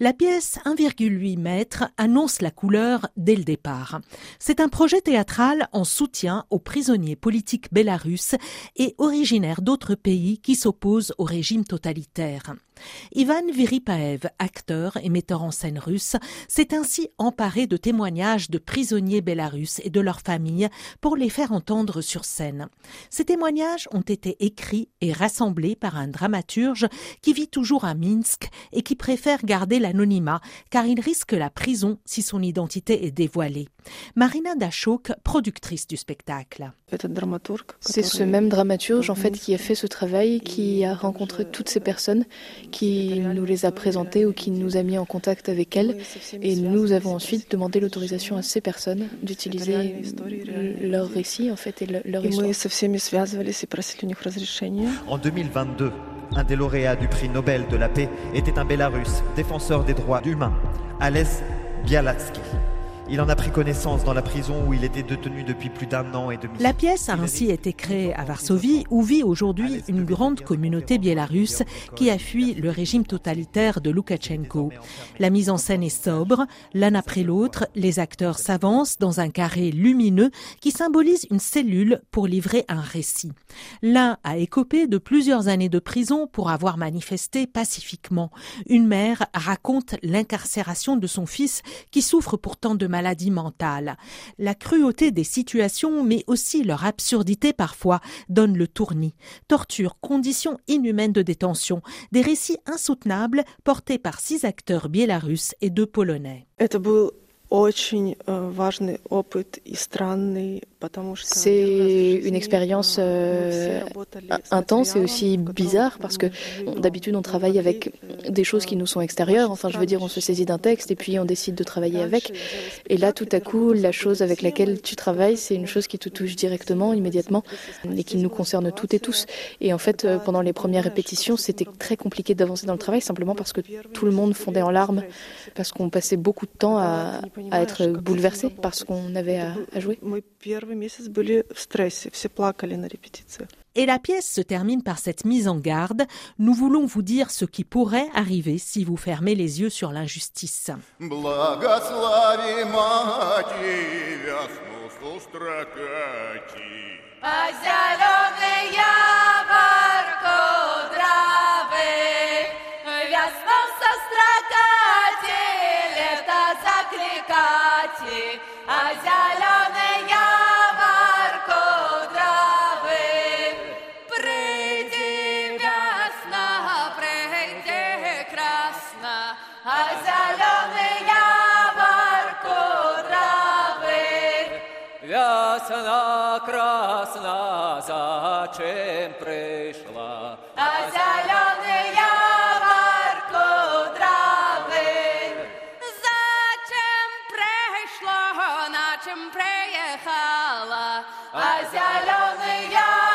La pièce 1,8 mètres annonce la couleur dès le départ. C'est un projet théâtral en soutien aux prisonniers politiques bélarusses et originaires d'autres pays qui s'opposent au régime totalitaire. Ivan Viripaev, acteur et metteur en scène russe, s'est ainsi emparé de témoignages de prisonniers bélarusses et de leurs familles pour les faire entendre sur scène. Ces témoignages ont été écrits et rassemblés par un dramaturge qui vit toujours à Minsk et qui préfère garder l'anonymat car il risque la prison si son identité est dévoilée. Marina Dachok, productrice du spectacle. C'est ce même dramaturge en fait qui a fait ce travail, qui a rencontré toutes ces personnes, qui nous les a présentées ou qui nous a mis en contact avec elles, et nous avons ensuite demandé l'autorisation à ces personnes d'utiliser leur récit en fait et leur histoire. En 2022, un des lauréats du prix Nobel de la paix était un Bélarus, défenseur des droits humains, Ales Bialatsky. Il en a pris connaissance dans la prison où il était détenu depuis plus d'un an et demi. La pièce a ainsi été créée à Varsovie où vit aujourd'hui une grande communauté biélorusse qui a fui le régime totalitaire de Loukachenko. La mise en scène est sobre, l'un après l'autre, les acteurs s'avancent dans un carré lumineux qui symbolise une cellule pour livrer un récit. L'un a écopé de plusieurs années de prison pour avoir manifesté pacifiquement. Une mère raconte l'incarcération de son fils qui souffre pourtant de maladie mentale. La cruauté des situations, mais aussi leur absurdité parfois, donne le tournis. Torture, conditions inhumaines de détention, des récits insoutenables portés par six acteurs biélorusses et deux polonais. C'est une expérience euh, intense et aussi bizarre parce que d'habitude on travaille avec des choses qui nous sont extérieures. Enfin, je veux dire, on se saisit d'un texte et puis on décide de travailler avec. Et là, tout à coup, la chose avec laquelle tu travailles, c'est une chose qui te touche directement, immédiatement, et qui nous concerne toutes et tous. Et en fait, euh, pendant les premières répétitions, c'était très compliqué d'avancer dans le travail simplement parce que tout le monde fondait en larmes, parce qu'on passait beaucoup de temps à, à être bouleversé par ce qu'on avait à, à jouer? Et la pièce se termine par cette mise en garde. Nous voulons vous dire ce qui pourrait arriver si vous fermez les yeux sur l'injustice. а зелене яблоко трави. Приди весна, красна, а зелене яблоко трави. Дачем приехала, а зеленый я.